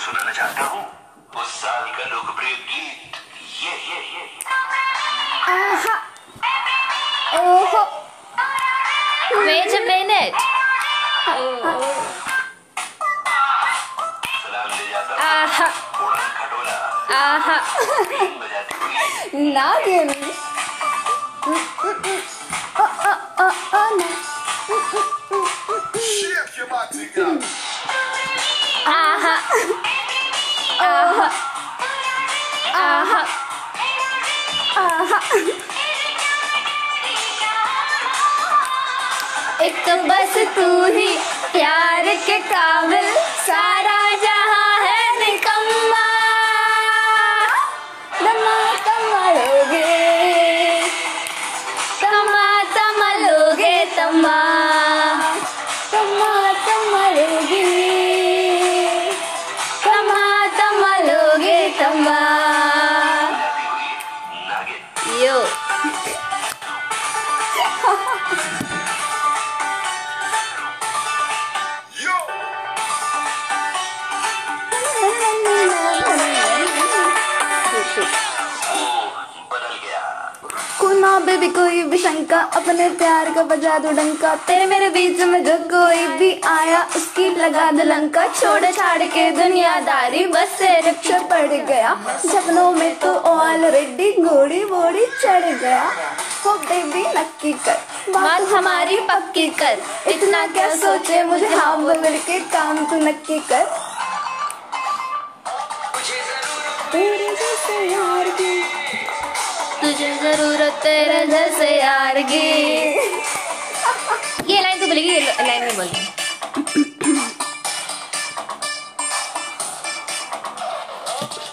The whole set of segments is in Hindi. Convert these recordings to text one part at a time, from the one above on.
आपको सुनाना चाहता हूँ। उस साल का लोकप्रिय गीत ये ये ये। Wait a minute. ना Shake your body, girl. एक बस तू ही प्यार के काबिल सारा जहाँ है निकम्मा। तमा तमलोगे तमा। कुना बेबी कोई भी शंका, अपने प्यार का बजा दो डंका। तेरे मेरे बीच में जो कोई भी आया, उसकी लगा दो लंका। छोड़ छाड़ के दुनियादारी, बस से रिक्शा पड़ गया। सपनों में तो ऑलरेडी घोड़ी बोड़ी चढ़ गया। हो बेबी नक्की कर। बात हमारी पक्की कर। इतना क्या सोचे मुझे? हाँ बोल के काम तू नक्की कर। तेरे जैसे यार की तुझे ज़रूरत तेरे जैसे यार की। ये लाइन तो बोलेगी लाइन नहीं बोलनी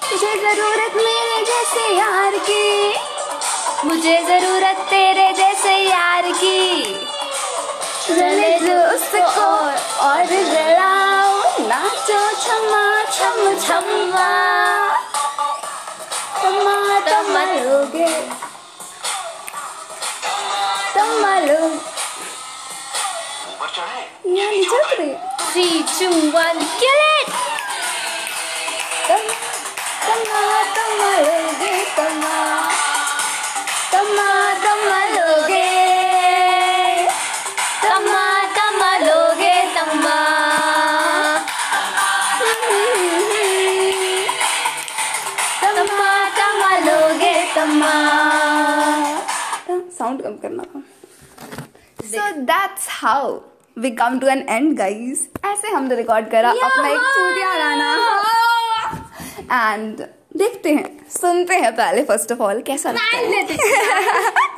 तुझे ज़रूरत मेरे जैसे यार की। मुझे ज़रूरत तेरे जैसे यार की। जले जो उसको और जलाओ, नाचो, छमा, छम छम्मा तमा तमलोगे तमलो ऊपर चढ़े या नीचे उतरे three two one kill it तम तमा तमलोगे तमा साउंड कम करना। था so that's how we come to an end guys ऐसे हमने रिकॉर्ड करा अपना एक चूतिया गाना। एंड देखते हैं सुनते हैं पहले फ़र्स्ट ऑफ़ ऑल कैसा लगता है।